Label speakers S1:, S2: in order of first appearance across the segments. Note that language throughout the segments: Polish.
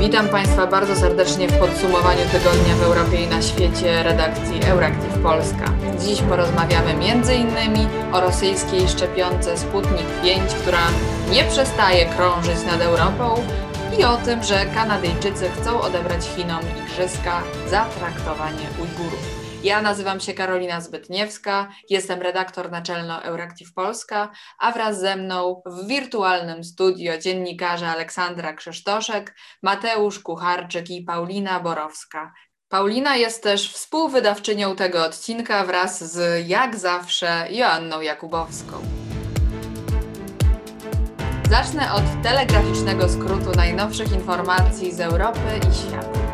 S1: Witam Państwa bardzo serdecznie w podsumowaniu tygodnia w Europie i na świecie redakcji Euractiv Polska. Dziś porozmawiamy m.in. o rosyjskiej szczepionce Sputnik 5, która nie przestaje krążyć nad Europą i o tym, że Kanadyjczycy chcą odebrać Chinom igrzyska za traktowanie Ujgurów. Ja nazywam się Karolina Zbytniewska, jestem redaktor naczelno Euractiv Polska, a wraz ze mną w wirtualnym studio dziennikarze Aleksandra Krzysztoszek, Mateusz Kucharczyk i Paulina Borowska. Paulina jest też współwydawczynią tego odcinka wraz z, jak zawsze, Joanną Jakubowską. Zacznę od telegraficznego skrótu najnowszych informacji z Europy i świata.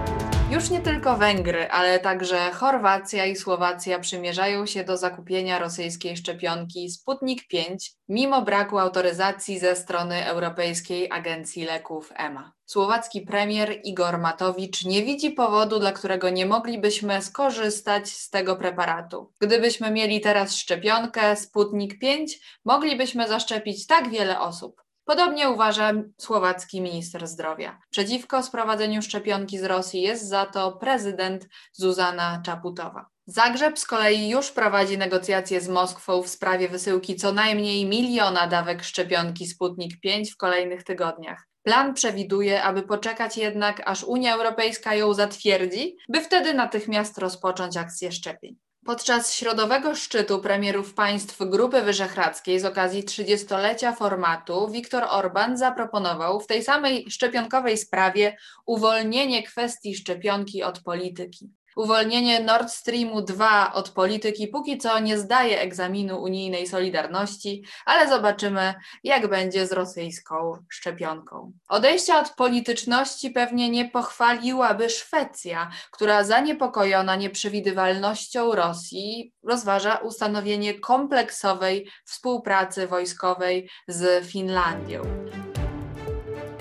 S1: Już nie tylko Węgry, ale także Chorwacja i Słowacja przymierzają się do zakupienia rosyjskiej szczepionki Sputnik 5, mimo braku autoryzacji ze strony Europejskiej Agencji Leków EMA. Słowacki premier Igor Matowicz nie widzi powodu, dla którego nie moglibyśmy skorzystać z tego preparatu. Gdybyśmy mieli teraz szczepionkę Sputnik 5, moglibyśmy zaszczepić tak wiele osób. Podobnie uważa słowacki minister zdrowia. Przeciwko sprowadzeniu szczepionki z Rosji jest za to prezydent Zuzana Czaputowa. Zagrzeb z kolei już prowadzi negocjacje z Moskwą w sprawie wysyłki co najmniej miliona dawek szczepionki Sputnik 5 w kolejnych tygodniach. Plan przewiduje, aby poczekać jednak, aż Unia Europejska ją zatwierdzi, by wtedy natychmiast rozpocząć akcję szczepień. Podczas środowego szczytu premierów państw Grupy Wyszehradzkiej z okazji 30-lecia formatu Viktor Orban zaproponował w tej samej szczepionkowej sprawie uwolnienie kwestii szczepionki od polityki. Uwolnienie Nord Streamu 2 od polityki póki co nie zdaje egzaminu unijnej solidarności, ale zobaczymy, jak będzie z rosyjską szczepionką. Odejścia od polityczności pewnie nie pochwaliłaby Szwecja, która zaniepokojona nieprzewidywalnością Rosji rozważa ustanowienie kompleksowej współpracy wojskowej z Finlandią.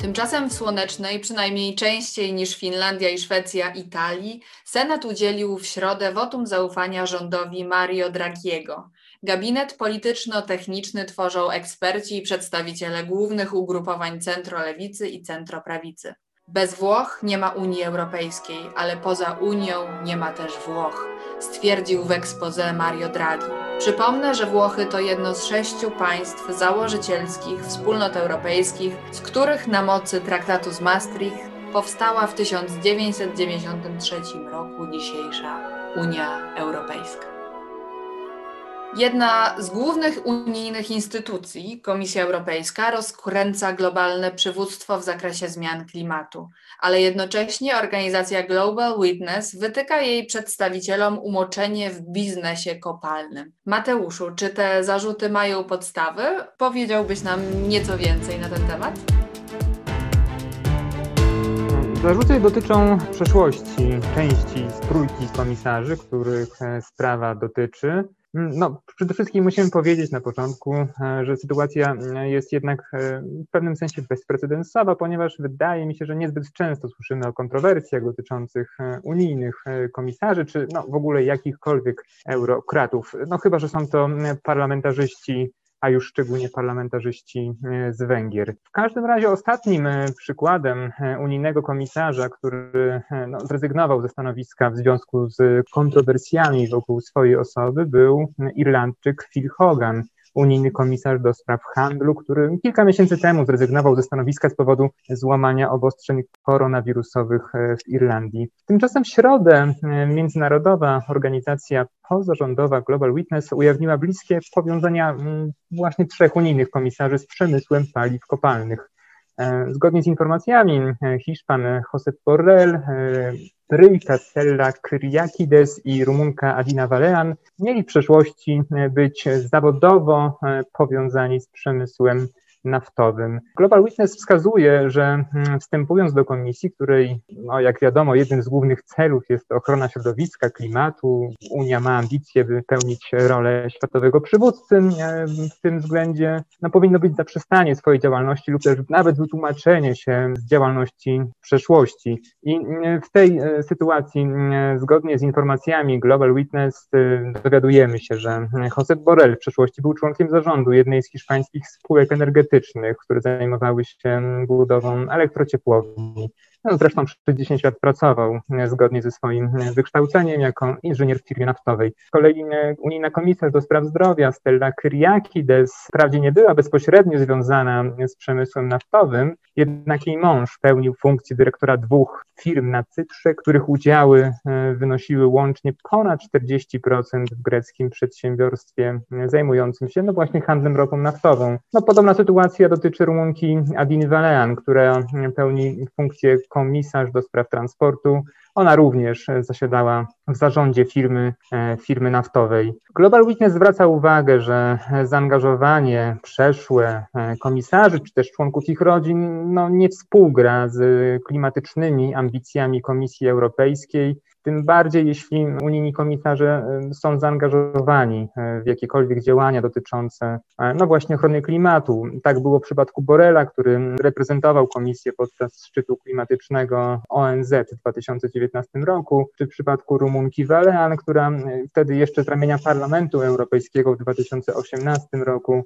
S1: Tymczasem w słonecznej, przynajmniej częściej niż Finlandia i Szwecja, Italii, Senat udzielił w środę wotum zaufania rządowi Mario Draghiego. Gabinet polityczno-techniczny tworzą eksperci i przedstawiciele głównych ugrupowań centrolewicy i centroprawicy. Bez Włoch nie ma Unii Europejskiej, ale poza Unią nie ma też Włoch, stwierdził w ekspoze Mario Draghi. Przypomnę, że Włochy to jedno z sześciu państw założycielskich wspólnot europejskich, z których na mocy traktatu z Maastricht powstała w 1993 roku dzisiejsza Unia Europejska. Jedna z głównych unijnych instytucji, Komisja Europejska, rozkręca globalne przywództwo w zakresie zmian klimatu, ale jednocześnie organizacja Global Witness wytyka jej przedstawicielom umoczenie w biznesie kopalnym. Mateuszu, czy te zarzuty mają podstawy? Powiedziałbyś nam nieco więcej na ten temat?
S2: Zarzuty dotyczą przeszłości części z trójki komisarzy, których sprawa dotyczy. No, przede wszystkim musimy powiedzieć na początku, e, że sytuacja e, jest jednak e, w pewnym sensie bezprecedensowa, ponieważ wydaje mi się, że niezbyt często słyszymy o kontrowersjach dotyczących unijnych komisarzy, czy no, w ogóle jakichkolwiek eurokratów. No chyba, że są to parlamentarzyści a już szczególnie parlamentarzyści e, z Węgier. W każdym razie ostatnim e, przykładem e, unijnego komisarza, który no, zrezygnował ze stanowiska w związku z kontrowersjami wokół swojej osoby, był Irlandczyk Phil Hogan unijny komisarz do spraw handlu, który kilka miesięcy temu zrezygnował ze stanowiska z powodu złamania obostrzeń koronawirusowych e, w Irlandii. Tymczasem w środę e, międzynarodowa organizacja pozarządowa Global Witness ujawniła bliskie powiązania mm, właśnie trzech unijnych komisarzy z przemysłem paliw kopalnych. E, zgodnie z informacjami Hiszpan Josep Borrell, Bryjka Stella Kyriakides i Rumunka Adina Valean mieli w przeszłości być zawodowo powiązani z przemysłem naftowym. Global Witness wskazuje, że mm, wstępując do komisji, której, no, jak wiadomo, jednym z głównych celów jest ochrona środowiska, klimatu, Unia ma ambicje, by pełnić rolę światowego przywódcy w tym względzie, no, powinno być zaprzestanie swojej działalności lub też nawet wytłumaczenie się z działalności przeszłości. I w tej e, sytuacji, zgodnie z informacjami Global Witness, dowiadujemy się, że Josep Borrell w przeszłości był członkiem zarządu jednej z hiszpańskich spółek energetycznych, które zajmowały się budową elektrociepłowni. No, zresztą przez 10 lat pracował zgodnie ze swoim wykształceniem jako inżynier w firmie naftowej. Z kolei unijna komisarz do spraw zdrowia Stella Kyriakides wprawdzie nie była bezpośrednio związana z przemysłem naftowym, jednak jej mąż pełnił funkcję dyrektora dwóch firm na Cyprze, których udziały e, wynosiły łącznie ponad 40% w greckim przedsiębiorstwie zajmującym się no właśnie handlem ropą naftową. No podobna sytuacja dotyczy Rumunki Adiny Valean, która pełni funkcję komisarz do spraw transportu ona również zasiadała w zarządzie firmy, e, firmy naftowej. Global Witness zwraca uwagę, że zaangażowanie przeszłe e, komisarzy czy też członków ich rodzin no, nie współgra z klimatycznymi ambicjami Komisji Europejskiej tym bardziej jeśli unijni komisarze są zaangażowani w jakiekolwiek działania dotyczące no właśnie ochrony klimatu. Tak było w przypadku Borela, który reprezentował komisję podczas szczytu klimatycznego ONZ w 2019 roku, czy w przypadku Rumunki Valean, która wtedy jeszcze z ramienia Parlamentu Europejskiego w 2018 roku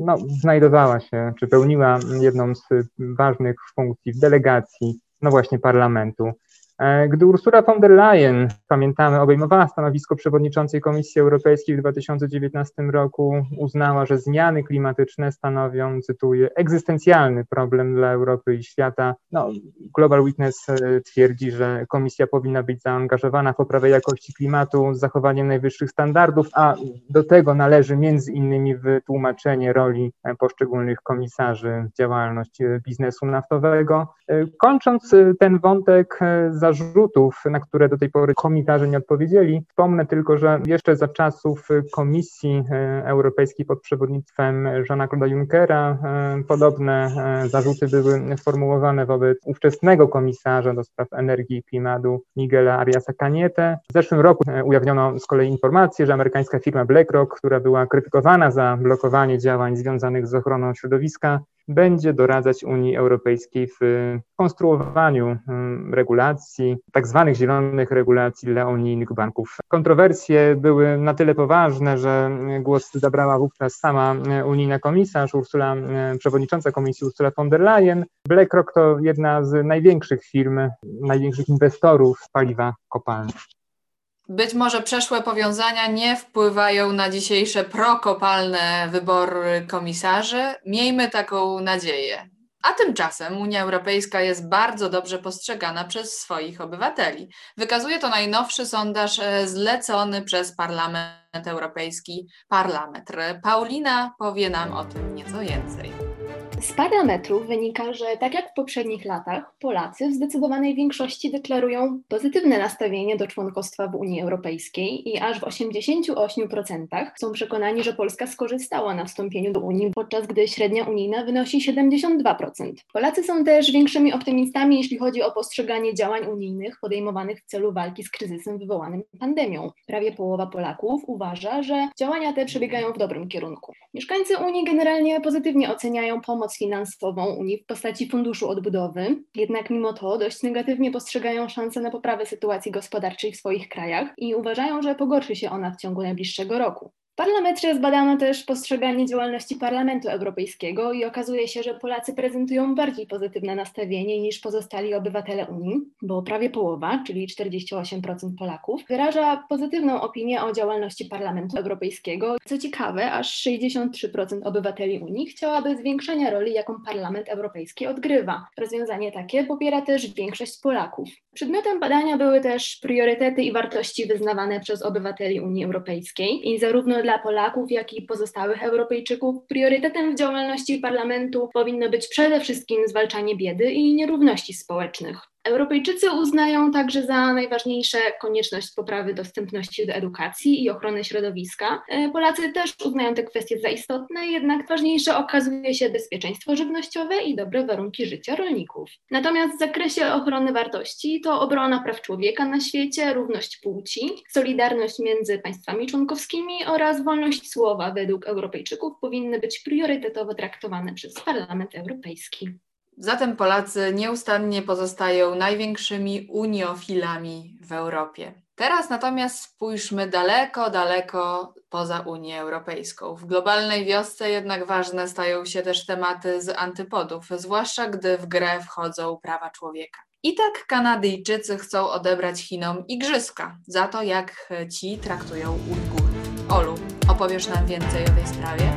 S2: no, znajdowała się, czy pełniła jedną z ważnych funkcji w delegacji no właśnie parlamentu. E, gdy Ursula von der Leyen, pamiętamy, obejmowała stanowisko przewodniczącej Komisji Europejskiej w 2019 roku, uznała, że zmiany klimatyczne stanowią, cytuję, egzystencjalny problem dla Europy i świata. No, Global Witness e, twierdzi, że Komisja powinna być zaangażowana w poprawę jakości klimatu z zachowaniem najwyższych standardów, a do tego należy między innymi wytłumaczenie roli e, poszczególnych komisarzy w działalności biznesu naftowego. Kończąc ten wątek, za zarzutów, na które do tej pory komisarze nie odpowiedzieli. Wspomnę tylko, że jeszcze za czasów Komisji e, Europejskiej pod przewodnictwem Jeana Claude'a Junckera e, podobne e, zarzuty były sformułowane wobec ówczesnego komisarza do spraw energii i klimatu Miguela Ariasa Caniete. W zeszłym roku ujawniono z kolei informację, że amerykańska firma BlackRock, która była krytykowana za blokowanie działań związanych z ochroną środowiska, będzie doradzać Unii Europejskiej w konstruowaniu mm, regulacji, tak zwanych zielonych regulacji dla unijnych banków. Kontrowersje były na tyle poważne, że głos zabrała wówczas sama unijna komisarz Ursula, przewodnicząca komisji Ursula von der Leyen. BlackRock to jedna z największych firm, największych inwestorów paliwa kopalnego.
S1: Być może przeszłe powiązania nie wpływają na dzisiejsze prokopalne wybory komisarzy. Miejmy taką nadzieję. A tymczasem Unia Europejska jest bardzo dobrze postrzegana przez swoich obywateli. Wykazuje to najnowszy sondaż e, zlecony przez Parlament Europejski Parlametr. Paulina powie nam o tym nieco więcej.
S3: Z parametrów wynika, że tak jak w poprzednich latach, Polacy w zdecydowanej większości deklarują pozytywne nastawienie do członkostwa w Unii Europejskiej i aż w 88% są przekonani, że Polska skorzystała na wstąpieniu do Unii, podczas gdy średnia unijna wynosi 72%. Polacy są też większymi optymistami, jeśli chodzi o postrzeganie działań unijnych podejmowanych w celu walki z kryzysem wywołanym pandemią. Prawie połowa Polaków uważa, że działania te przebiegają w dobrym kierunku. Mieszkańcy Unii generalnie pozytywnie oceniają pomoc pomoc finansową Unii w postaci Funduszu Odbudowy, jednak mimo to dość negatywnie postrzegają szanse na poprawę sytuacji gospodarczej w swoich krajach i uważają, że pogorszy się ona w ciągu najbliższego roku parlamencie zbadano też postrzeganie działalności Parlamentu Europejskiego i okazuje się, że Polacy prezentują bardziej pozytywne nastawienie niż pozostali obywatele Unii, bo prawie połowa, czyli 48% Polaków, wyraża pozytywną opinię o działalności Parlamentu Europejskiego. Co ciekawe, aż 63% obywateli Unii chciałaby zwiększenia roli, jaką Parlament Europejski odgrywa. Rozwiązanie takie popiera też większość Polaków. Przedmiotem badania były też priorytety i wartości wyznawane przez obywateli Unii Europejskiej i zarówno dla Polaków, jak i pozostałych Europejczyków priorytetem w działalności parlamentu powinno być przede wszystkim zwalczanie biedy i nierówności społecznych. Europejczycy uznają także za najważniejsze konieczność poprawy dostępności do edukacji i ochrony środowiska. E, Polacy też uznają te kwestie za istotne, jednak ważniejsze okazuje się bezpieczeństwo żywnościowe i dobre warunki życia rolników. Natomiast w zakresie ochrony wartości to obrona praw człowieka na świecie, równość płci, solidarność między państwami członkowskimi oraz wolność słowa według Europejczyków powinny być priorytetowo traktowane przez Parlament Europejski.
S1: Zatem Polacy nieustannie pozostają największymi uniofilami w Europie. Teraz natomiast spójrzmy daleko, daleko poza Unię Europejską. W globalnej wiosce jednak ważne stają się też tematy z antypodów, zwłaszcza gdy w grę wchodzą prawa człowieka. I tak Kanadyjczycy chcą odebrać Chinom igrzyska za to, jak ci traktują Ujgurów. Olu, opowiesz nam więcej o tej sprawie?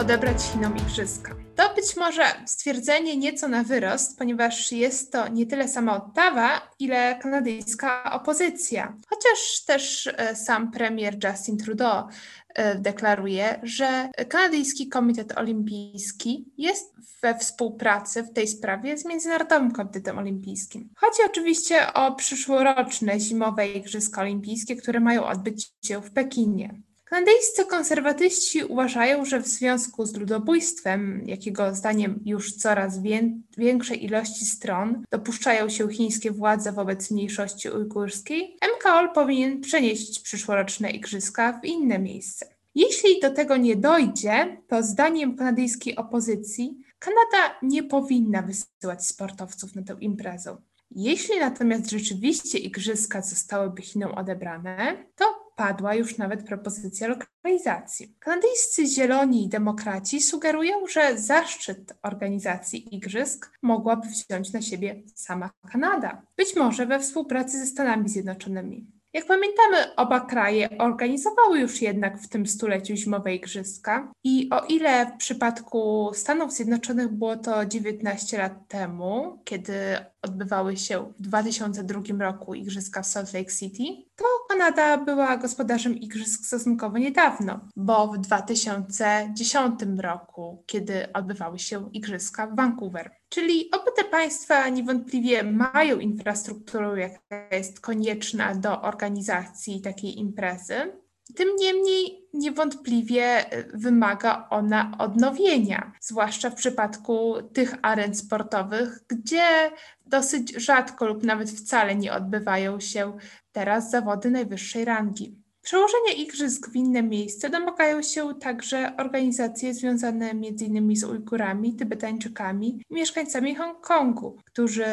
S4: Odebrać Chinom igrzyska. To być może stwierdzenie nieco na wyrost, ponieważ jest to nie tyle sama Ottawa, ile kanadyjska opozycja. Chociaż też e, sam premier Justin Trudeau e, deklaruje, że Kanadyjski Komitet Olimpijski jest we współpracy w tej sprawie z Międzynarodowym Komitetem Olimpijskim. Chodzi oczywiście o przyszłoroczne zimowe Igrzyska Olimpijskie, które mają odbyć się w Pekinie. Kanadyjscy konserwatyści uważają, że w związku z ludobójstwem, jakiego zdaniem już coraz większej ilości stron dopuszczają się chińskie władze wobec mniejszości ujgurskiej, MKOL powinien przenieść przyszłoroczne igrzyska w inne miejsce. Jeśli do tego nie dojdzie, to zdaniem kanadyjskiej opozycji Kanada nie powinna wysyłać sportowców na tę imprezę. Jeśli natomiast rzeczywiście igrzyska zostałyby Chinom odebrane, to padła już nawet propozycja lokalizacji. Kanadyjscy Zieloni i Demokraci sugerują, że zaszczyt organizacji igrzysk mogłaby wziąć na siebie sama Kanada, być może we współpracy ze Stanami Zjednoczonymi. Jak pamiętamy, oba kraje organizowały już jednak w tym stuleciu zimowe igrzyska i o ile w przypadku Stanów Zjednoczonych było to 19 lat temu, kiedy odbywały się w 2002 roku igrzyska w Salt Lake City, to Kanada była gospodarzem igrzysk stosunkowo niedawno, bo w 2010 roku, kiedy odbywały się igrzyska w Vancouver. Czyli oba te państwa niewątpliwie mają infrastrukturę, jaka jest konieczna do organizacji takiej imprezy. Tym niemniej niewątpliwie wymaga ona odnowienia, zwłaszcza w przypadku tych aren sportowych, gdzie dosyć rzadko lub nawet wcale nie odbywają się teraz zawody najwyższej rangi. Przełożenie igrzysk w inne miejsce domagają się także organizacje związane m.in. z Ujgurami, Tybetańczykami i mieszkańcami Hongkongu, którzy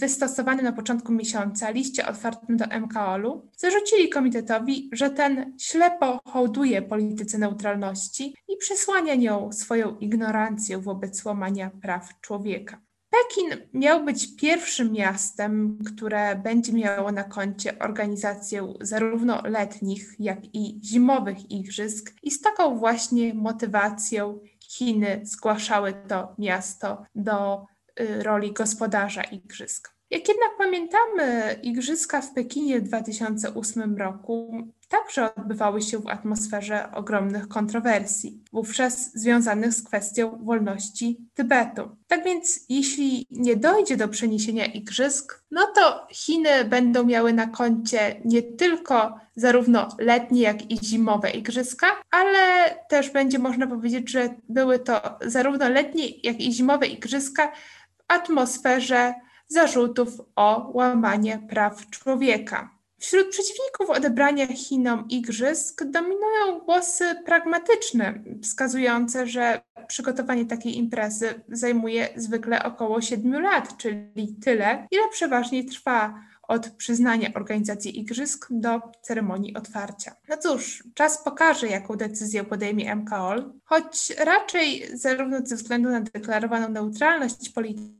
S4: w na początku miesiąca liście otwartym do MKOL-u zarzucili komitetowi, że ten ślepo hołduje polityce neutralności i przesłania nią swoją ignorancję wobec łamania praw człowieka. Pekin miał być pierwszym miastem, które będzie miało na koncie organizację zarówno letnich, jak i zimowych igrzysk, i z taką właśnie motywacją Chiny zgłaszały to miasto do y, roli gospodarza igrzysk. Jak jednak pamiętamy, igrzyska w Pekinie w 2008 roku także odbywały się w atmosferze ogromnych kontrowersji, wówczas związanych z kwestią wolności Tybetu. Tak więc, jeśli nie dojdzie do przeniesienia igrzysk, no to Chiny będą miały na koncie nie tylko zarówno letnie, jak i zimowe igrzyska, ale też będzie można powiedzieć, że były to zarówno letnie, jak i zimowe igrzyska w atmosferze zarzutów o łamanie praw człowieka. Wśród przeciwników odebrania Chinom igrzysk dominują głosy pragmatyczne, wskazujące, że przygotowanie takiej imprezy zajmuje zwykle około 7 lat, czyli tyle, ile przeważnie trwa od przyznania organizacji igrzysk do ceremonii otwarcia. No cóż, czas pokaże, jaką decyzję podejmie MKOL, choć raczej zarówno ze względu na deklarowaną neutralność polityczną,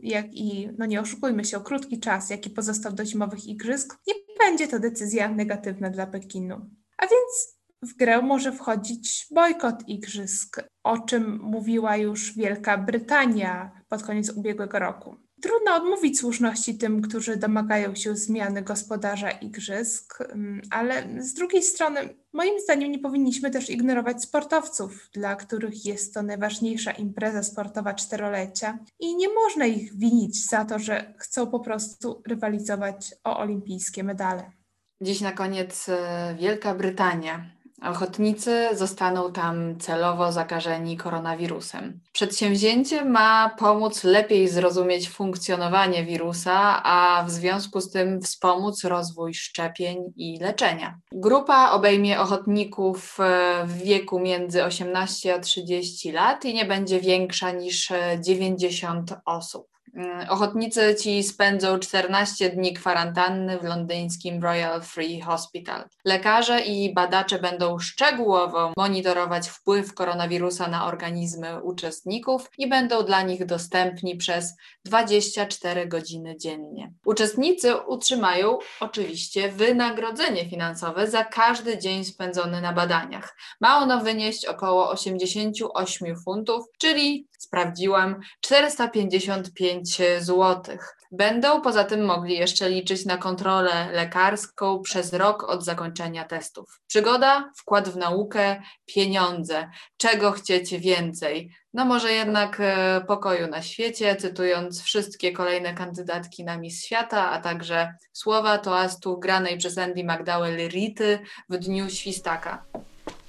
S4: jak i, no nie oszukujmy się, o krótki czas, jaki pozostał do zimowych igrzysk, nie będzie to decyzja negatywna dla Pekinu. A więc w grę może wchodzić bojkot igrzysk, o czym mówiła już Wielka Brytania pod koniec ubiegłego roku. Trudno odmówić słuszności tym, którzy domagają się zmiany gospodarza igrzysk, mm, ale z drugiej strony, moim zdaniem, nie powinniśmy też ignorować sportowców, dla których jest to najważniejsza impreza sportowa czterolecia i nie można ich winić za to, że chcą po prostu rywalizować o olimpijskie medale.
S1: Dziś na koniec e, Wielka Brytania. Ochotnicy zostaną tam celowo zakażeni koronawirusem. Przedsięwzięcie ma pomóc lepiej zrozumieć funkcjonowanie wirusa, a w związku z tym wspomóc rozwój szczepień i leczenia. Grupa obejmie ochotników e, w wieku między 18 a 30 lat i nie będzie większa niż 90 osób. Mm, Ochotnicy ci spędzą 14 dni kwarantanny w londyńskim Royal Free Hospital. Lekarze i badacze będą szczegółowo monitorować wpływ koronawirusa na organizmy uczestników i będą dla nich dostępni przez 24 godziny dziennie. Uczestnicy utrzymają oczywiście wynagrodzenie finansowe za każdy dzień spędzony na badaniach. Ma ono wynieść około 88 funtów, czyli sprawdziłam 455 zł. Będą poza tym mogli jeszcze liczyć na kontrolę lekarską przez rok od zakończenia testów. Przygoda, wkład w naukę, pieniądze. Czego chcecie więcej? No może jednak e, pokoju na świecie, cytując wszystkie kolejne kandydatki na Miss Świata, a także słowa toastu granej przez Andy McDowell Rity w dniu świstaka.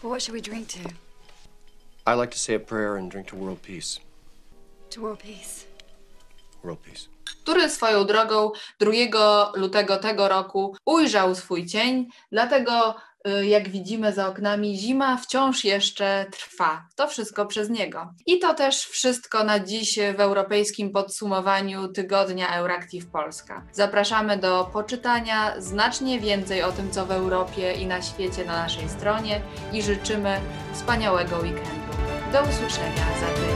S5: Well, what should we drink to?
S6: I like to say a prayer and drink to world peace.
S5: To
S6: world peace.
S1: Który swoją drogą 2 lutego tego roku ujrzał swój cień, dlatego y, jak widzimy za oknami, zima wciąż jeszcze trwa. To wszystko przez niego. I to też wszystko na dziś w europejskim podsumowaniu tygodnia Euractiv Polska. Zapraszamy do poczytania znacznie więcej o tym, co w Europie i na świecie na naszej stronie i życzymy wspaniałego weekendu. Do usłyszenia za tydzień.